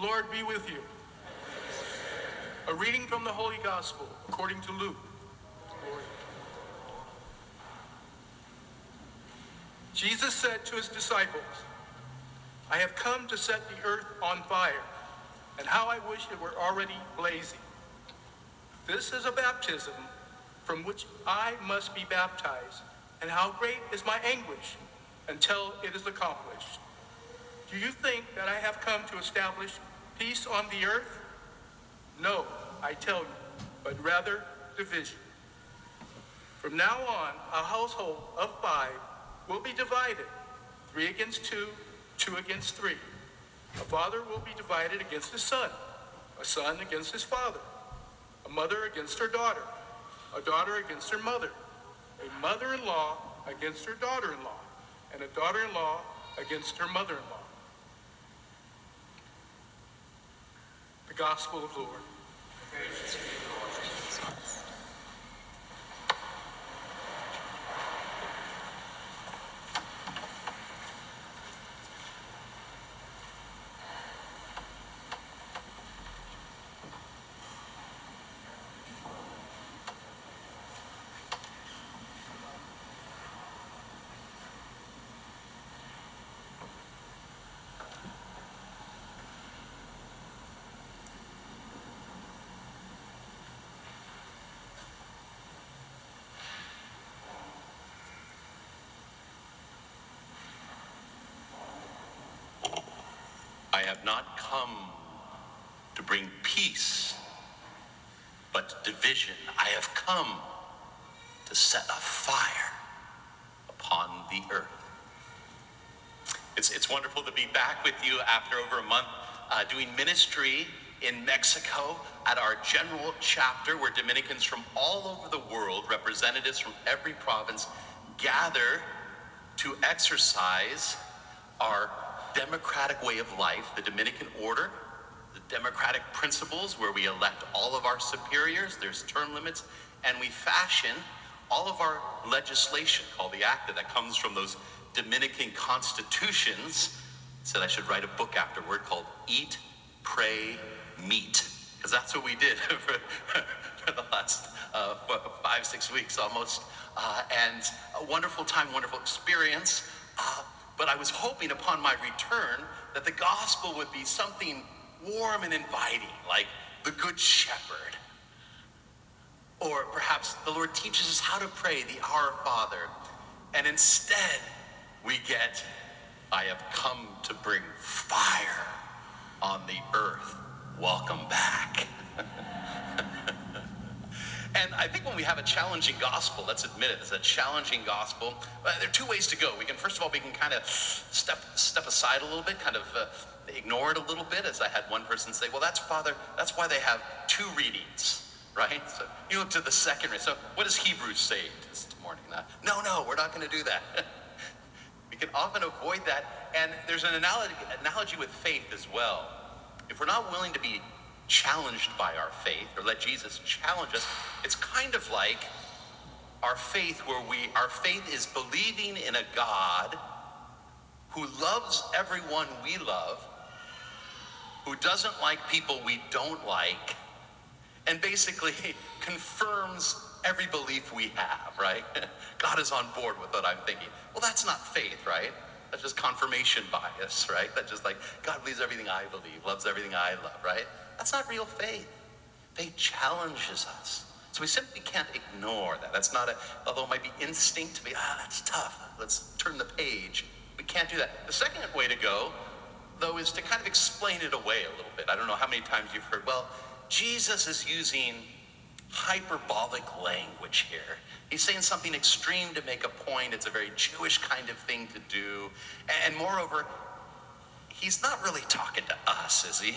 Lord be with you. A reading from the Holy Gospel according to Luke. Jesus said to his disciples, I have come to set the earth on fire, and how I wish it were already blazing. This is a baptism from which I must be baptized, and how great is my anguish until it is accomplished. Do you think that I have come to establish peace on the earth? No, I tell you, but rather division. From now on, a household of five will be divided, three against two, two against three. A father will be divided against his son, a son against his father, a mother against her daughter, a daughter against her mother, a mother-in-law against her daughter-in-law, and a daughter-in-law against her mother-in-law. The Gospel of the Lord. I have not come to bring peace, but division. I have come to set a fire upon the earth. It's, it's wonderful to be back with you after over a month uh, doing ministry in Mexico at our general chapter, where Dominicans from all over the world, representatives from every province, gather to exercise our democratic way of life, the Dominican order, the democratic principles where we elect all of our superiors, there's term limits, and we fashion all of our legislation called the ACTA that comes from those Dominican constitutions. Said I should write a book afterward called Eat, Pray, Meet, because that's what we did for, for the last uh, five, six weeks almost. Uh, and a wonderful time, wonderful experience. Uh, but I was hoping upon my return that the gospel would be something warm and inviting, like the Good Shepherd. Or perhaps the Lord teaches us how to pray the Our Father. And instead, we get, I have come to bring fire on the earth. Welcome back. And I think when we have a challenging gospel, let's admit it, it's a challenging gospel. Uh, there are two ways to go. We can, first of all, we can kind of step step aside a little bit, kind of uh, ignore it a little bit. As I had one person say, "Well, that's Father. That's why they have two readings, right?" So you look to the second reading. So what does Hebrews say this morning? Uh, no, no, we're not going to do that. we can often avoid that. And there's an analogy, analogy with faith as well. If we're not willing to be challenged by our faith or let Jesus challenge us. It's kind of like our faith where we our faith is believing in a God who loves everyone we love, who doesn't like people we don't like, and basically confirms every belief we have, right? God is on board with what I'm thinking. Well, that's not faith, right? That's just confirmation bias, right? That's just like God believes everything I believe, loves everything I love, right? That's not real faith. Faith challenges us. So we simply can't ignore that. That's not a, although it might be instinct to be, ah, that's tough. Let's turn the page. We can't do that. The second way to go, though, is to kind of explain it away a little bit. I don't know how many times you've heard, well, Jesus is using hyperbolic language here. He's saying something extreme to make a point. It's a very Jewish kind of thing to do. And moreover, he's not really talking to us, is he?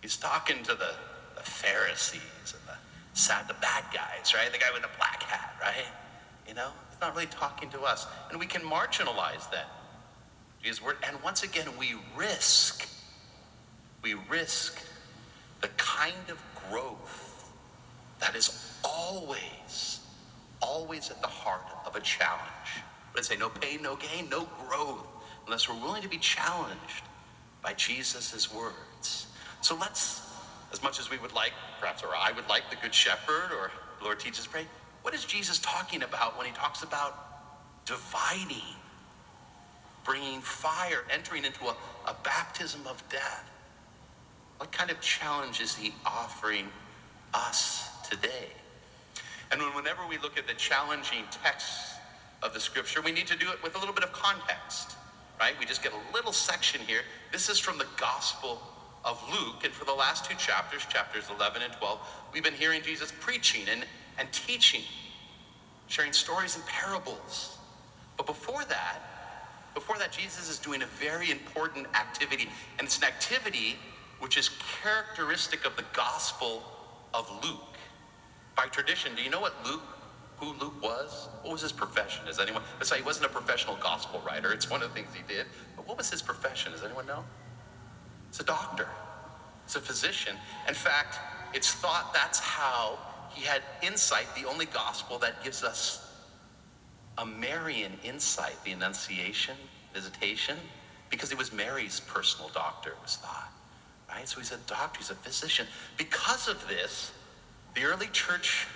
He's talking to the, the Pharisees and the sad, the bad guys, right? The guy with the black hat, right? You know, he's not really talking to us. And we can marginalize that. Because we're, and once again, we risk, we risk the kind of growth that is always, always at the heart of a challenge. But I say no pain, no gain, no growth, unless we're willing to be challenged by Jesus' words. So let's, as much as we would like, perhaps, or I would like the Good Shepherd, or Lord teaches pray, what is Jesus talking about when he talks about dividing, bringing fire, entering into a, a baptism of death? What kind of challenge is he offering us today? And whenever we look at the challenging texts of the scripture, we need to do it with a little bit of context, right? We just get a little section here. This is from the Gospel of Luke, and for the last two chapters, chapters 11 and 12, we've been hearing Jesus preaching and, and teaching, sharing stories and parables. But before that, before that, Jesus is doing a very important activity, and it's an activity which is characteristic of the Gospel of Luke. By tradition, do you know what Luke, who Luke was? What was his profession? Does anyone? Let's say he wasn't a professional gospel writer. It's one of the things he did. But what was his profession? Does anyone know? It's a doctor. It's a physician. In fact, it's thought that's how he had insight, the only gospel that gives us a Marian insight, the Annunciation, visitation, because he was Mary's personal doctor, it was thought. Right? So he's a doctor, he's a physician. Because of this, the early church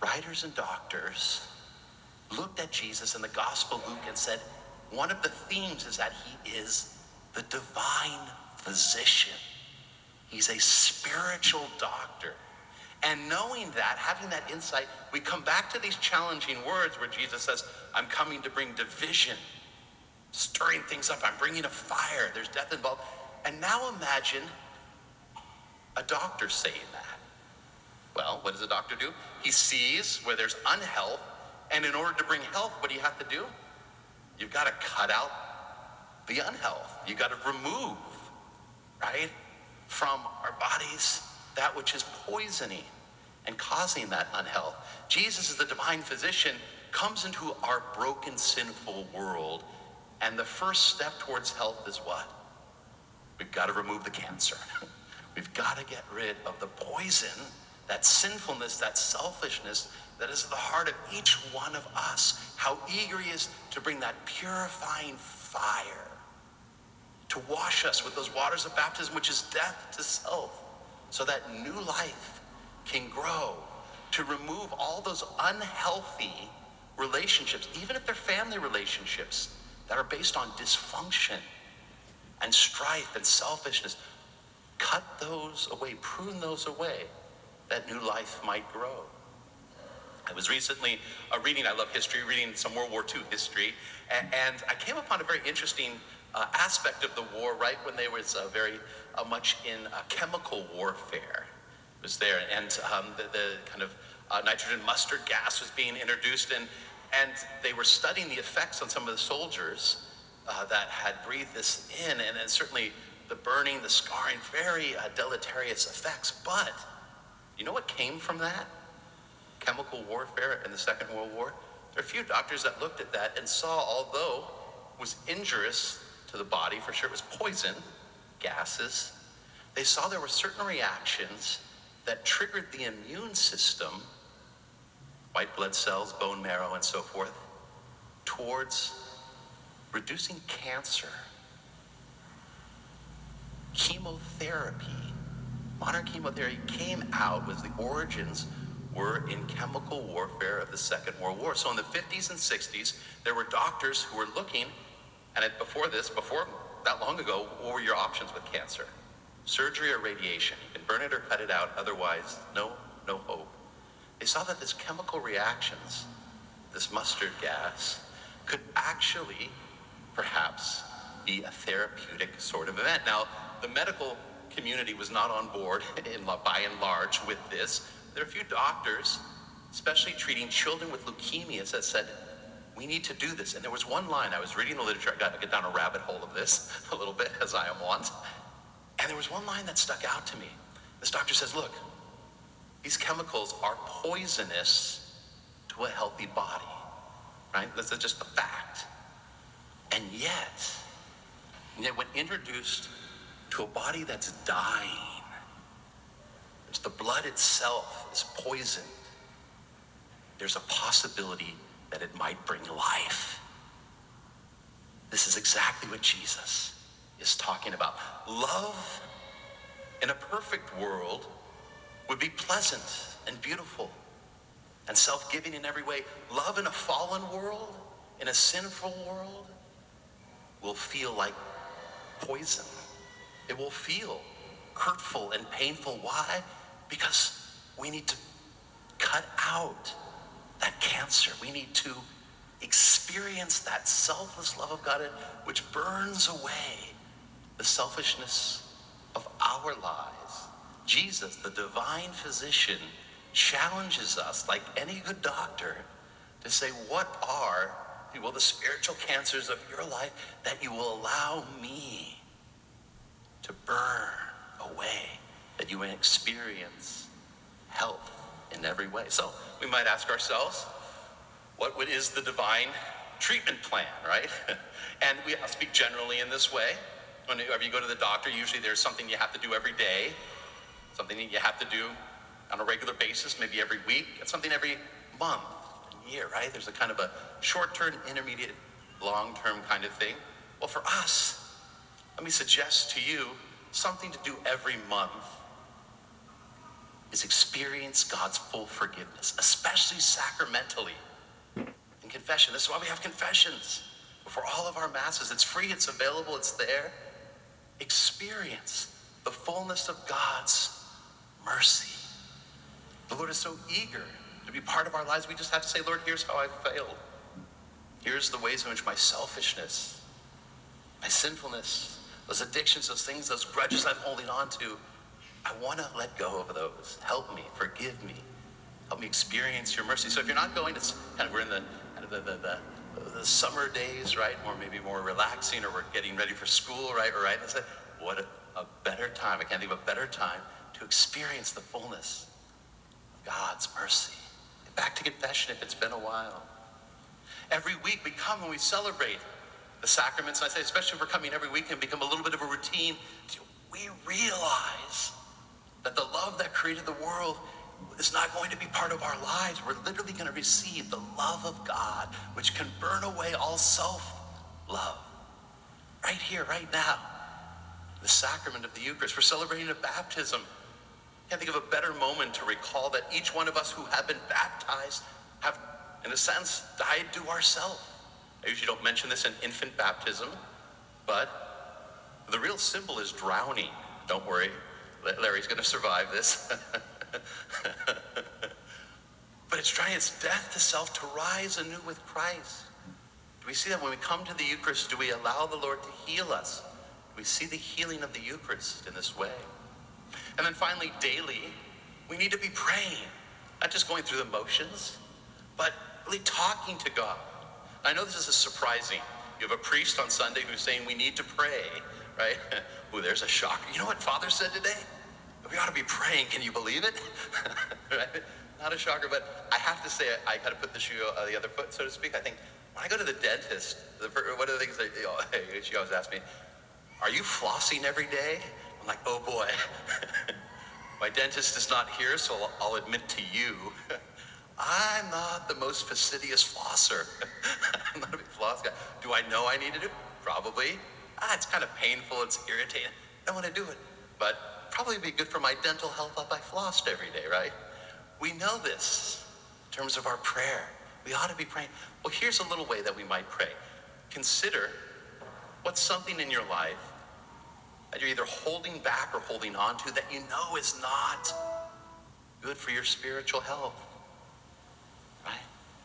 writers and doctors looked at Jesus in the Gospel Luke and said, one of the themes is that he is the divine physician. He's a spiritual doctor. And knowing that, having that insight, we come back to these challenging words where Jesus says, I'm coming to bring division, stirring things up. I'm bringing a fire. There's death involved. And now imagine a doctor saying that. Well, what does a doctor do? He sees where there's unhealth, and in order to bring health, what do you have to do? You've got to cut out the unhealth. You've got to remove, right, from our bodies that which is poisoning and causing that unhealth. Jesus, as the divine physician, comes into our broken, sinful world, and the first step towards health is what? We've got to remove the cancer. We've got to get rid of the poison that sinfulness, that selfishness that is at the heart of each one of us. How eager he is to bring that purifying fire to wash us with those waters of baptism, which is death to self, so that new life can grow, to remove all those unhealthy relationships, even if they're family relationships that are based on dysfunction and strife and selfishness. Cut those away, prune those away that new life might grow. I was recently uh, reading, I love history, reading some World War II history, and, and I came upon a very interesting uh, aspect of the war right when there was uh, very uh, much in uh, chemical warfare. Was there, and um, the, the, kind of uh, nitrogen mustard gas was being introduced, and, and they were studying the effects on some of the soldiers that had breathed this in, and, and certainly the burning, the scarring, very deleterious effects. But you know what came from that? Chemical warfare in the Second World War? There are a few doctors that looked at that and saw, although was injurious to the body, for sure it was poison, gases, they saw there were certain reactions that triggered the immune system, white blood cells, bone marrow, and so forth, towards reducing cancer. Chemotherapy Modern chemotherapy came out was the origins were in chemical warfare of the Second World War. So in the 50s and 60s, there were doctors who were looking, and it, before this, before that long ago, what were your options with cancer? Surgery or radiation. You can burn it or cut it out, otherwise, no, no hope. They saw that this chemical reactions, this mustard gas, could actually perhaps be a therapeutic sort of event. Now, the medical community was not on board, in, by and large, with this. There are a few doctors, especially treating children with leukemias, that said, we need to do this. And there was one line, I was reading the literature, I got to get down a rabbit hole of this a little bit, as I am wont. And there was one line that stuck out to me. This doctor says, look, these chemicals are poisonous to a healthy body, right? That's just a fact. And yet, yet when introduced to a body that's dying. It's the blood itself is poisoned. There's a possibility that it might bring life. This is exactly what Jesus is talking about. Love in a perfect world would be pleasant and beautiful and self giving in every way. Love in a fallen world, in a sinful world, will feel like poison. It will feel hurtful and painful. Why? Because we need to cut out that cancer. We need to experience that selfless love of God which burns away the selfishness of our lives. Jesus, the divine physician, challenges us, like any good doctor, to say, What are, well, the spiritual cancers of your life that you will allow me to burn away, that you may experience health in every way? So we might ask ourselves, what is the divine treatment plan, right? and we speak generally in this way. Whenever you go to the doctor, usually there's something you have to do every day, something that you have to do on a regular basis, maybe every week, something every month, year, right? There's a kind of a short-term, intermediate, long-term kind of thing. Well, for us, let me suggest to you something to do every month is experience God's full forgiveness, especially sacramentally in confession. This is why we have confessions before all of our masses. It's free, it's available, it's there. Experience the fullness of God's mercy. The Lord is so eager to be part of our lives. We just have to say, Lord, here's how I've failed. Here's the ways in which my selfishness, my sinfulness, those addictions, those things, those grudges I'm holding on to, I want to let go of those. Help me, forgive me, help me experience your mercy. So if you're not going, it's kind of we're in the the, the, the, the, summer days, right? Or maybe more relaxing, or we're getting ready for school, right? Or right? I said, what a, a better time. I can't think of a better time to experience the fullness of God's mercy. Get back to confession if it's been a while. Every week we come and we celebrate the sacraments. And I say, especially if we're coming every week and become a little bit of a routine, we realize that the love that created the world is not going to be part of our lives. We're literally going to receive the love of God, which can burn away all self love. Right here, right now. The sacrament of the Eucharist. We're celebrating a baptism. Can't think of a better moment to recall that each one of us who have been baptized have, in a sense, died to ourselves. I usually don't mention this in infant baptism, but the real symbol is drowning. Don't worry, Larry's going to survive this. but it's trying its death to self to rise anew with Christ. Do we see that when we come to the Eucharist? Do we allow the Lord to heal us? Do we see the healing of the Eucharist in this way? And then finally, daily, we need to be praying, not just going through the motions, but really talking to God. I know this is surprising. You have a priest on Sunday who's saying we need to pray, right? oh, there's a shocker. You know what Father said today? We ought to be praying. Can you believe it? right? Not a shocker, but I have to say, I, I got to put the shoe on the other foot, so to speak. I think when I go to the dentist, the, one of the things that you know, she always asks me, "Are you flossing every day?" I'm like, "Oh boy." My dentist is not here, so I'll, I'll admit to you, I'm not the most fastidious flosser. I'm not a big floss guy. Do I know I need to do? Probably. Ah, it's kind of painful. It's irritating. I don't want to do it, but probably be good for my dental health if I flossed every day, right? We know this in terms of our prayer. We ought to be praying. Well, here's a little way that we might pray. Consider what's something in your life that you're either holding back or holding on to that you know is not good for your spiritual health. Right?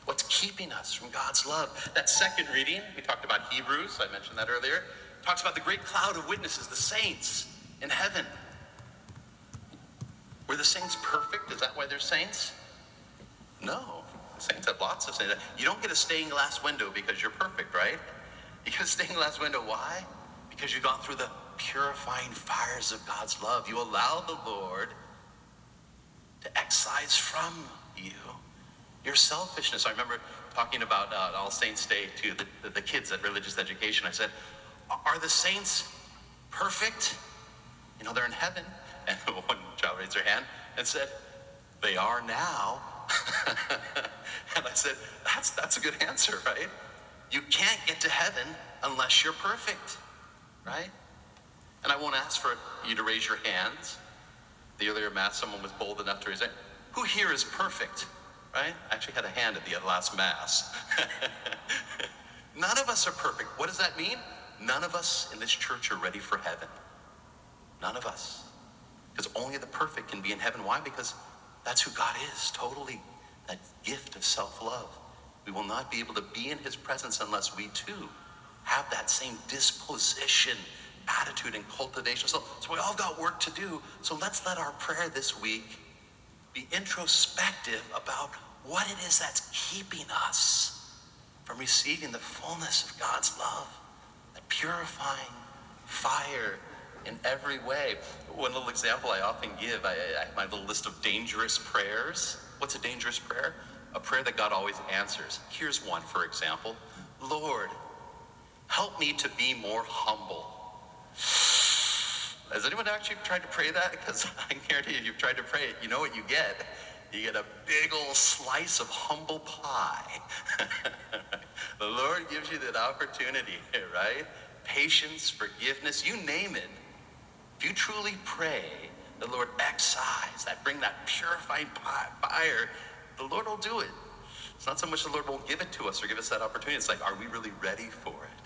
What's keeping us from God's love? That second reading, we talked about Hebrews, I mentioned that earlier, talks about the great cloud of witnesses, the saints in heaven. Were the saints perfect? Is that why they're saints? No. Saints have lots of saints. You don't get a stained glass window because you're perfect, right? A stained glass window. Why? Because you've gone through the purifying fires of God's love. You allow the Lord to excise from you your selfishness. I remember talking about uh, All Saints Day to the, the, the kids at religious education. I said, Are the saints perfect? You know, they're in heaven. And one child raised their hand and said, They are now. and I said, that's, that's a good answer, right? You can't get to heaven unless you're perfect, right? And I won't ask for you to raise your hands. The earlier mass, someone was bold enough to raise it. Who here is perfect? Right? I actually had a hand at the last mass. None of us are perfect. What does that mean? None of us in this church are ready for heaven. None of us. Because only the perfect can be in heaven. Why? Because that's who God is, totally. That gift of self love. We will not be able to be in his presence unless we too have that same disposition, attitude, and cultivation. So, so we all got work to do. So let's let our prayer this week be introspective about what it is that's keeping us from receiving the fullness of God's love, purifying fire in every way. One little example I often give, I, I my little list of dangerous prayers. What's a dangerous prayer? A prayer that God always answers. Here's one, for example Lord, help me to be more humble. Has anyone actually tried to pray that? Because I guarantee you, if you've tried to pray it, you know what you get. You get a big old slice of humble pie. the Lord gives you that opportunity, right? Patience, forgiveness, you name it. If you truly pray, the Lord excise that, bring that purifying fire, the Lord will do it. It's not so much the Lord won't give it to us or give us that opportunity. It's like, are we really ready for it?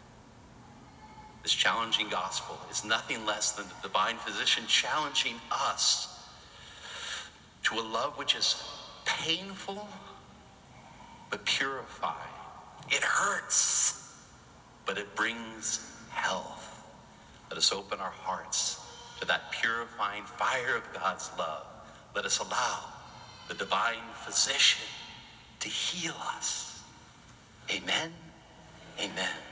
This challenging gospel is nothing less than the divine physician challenging us to a love which is painful but purifying. It hurts, but it brings health. Let us open our hearts to that purifying fire of God's love. Let us allow the divine physician to heal us. Amen. Amen.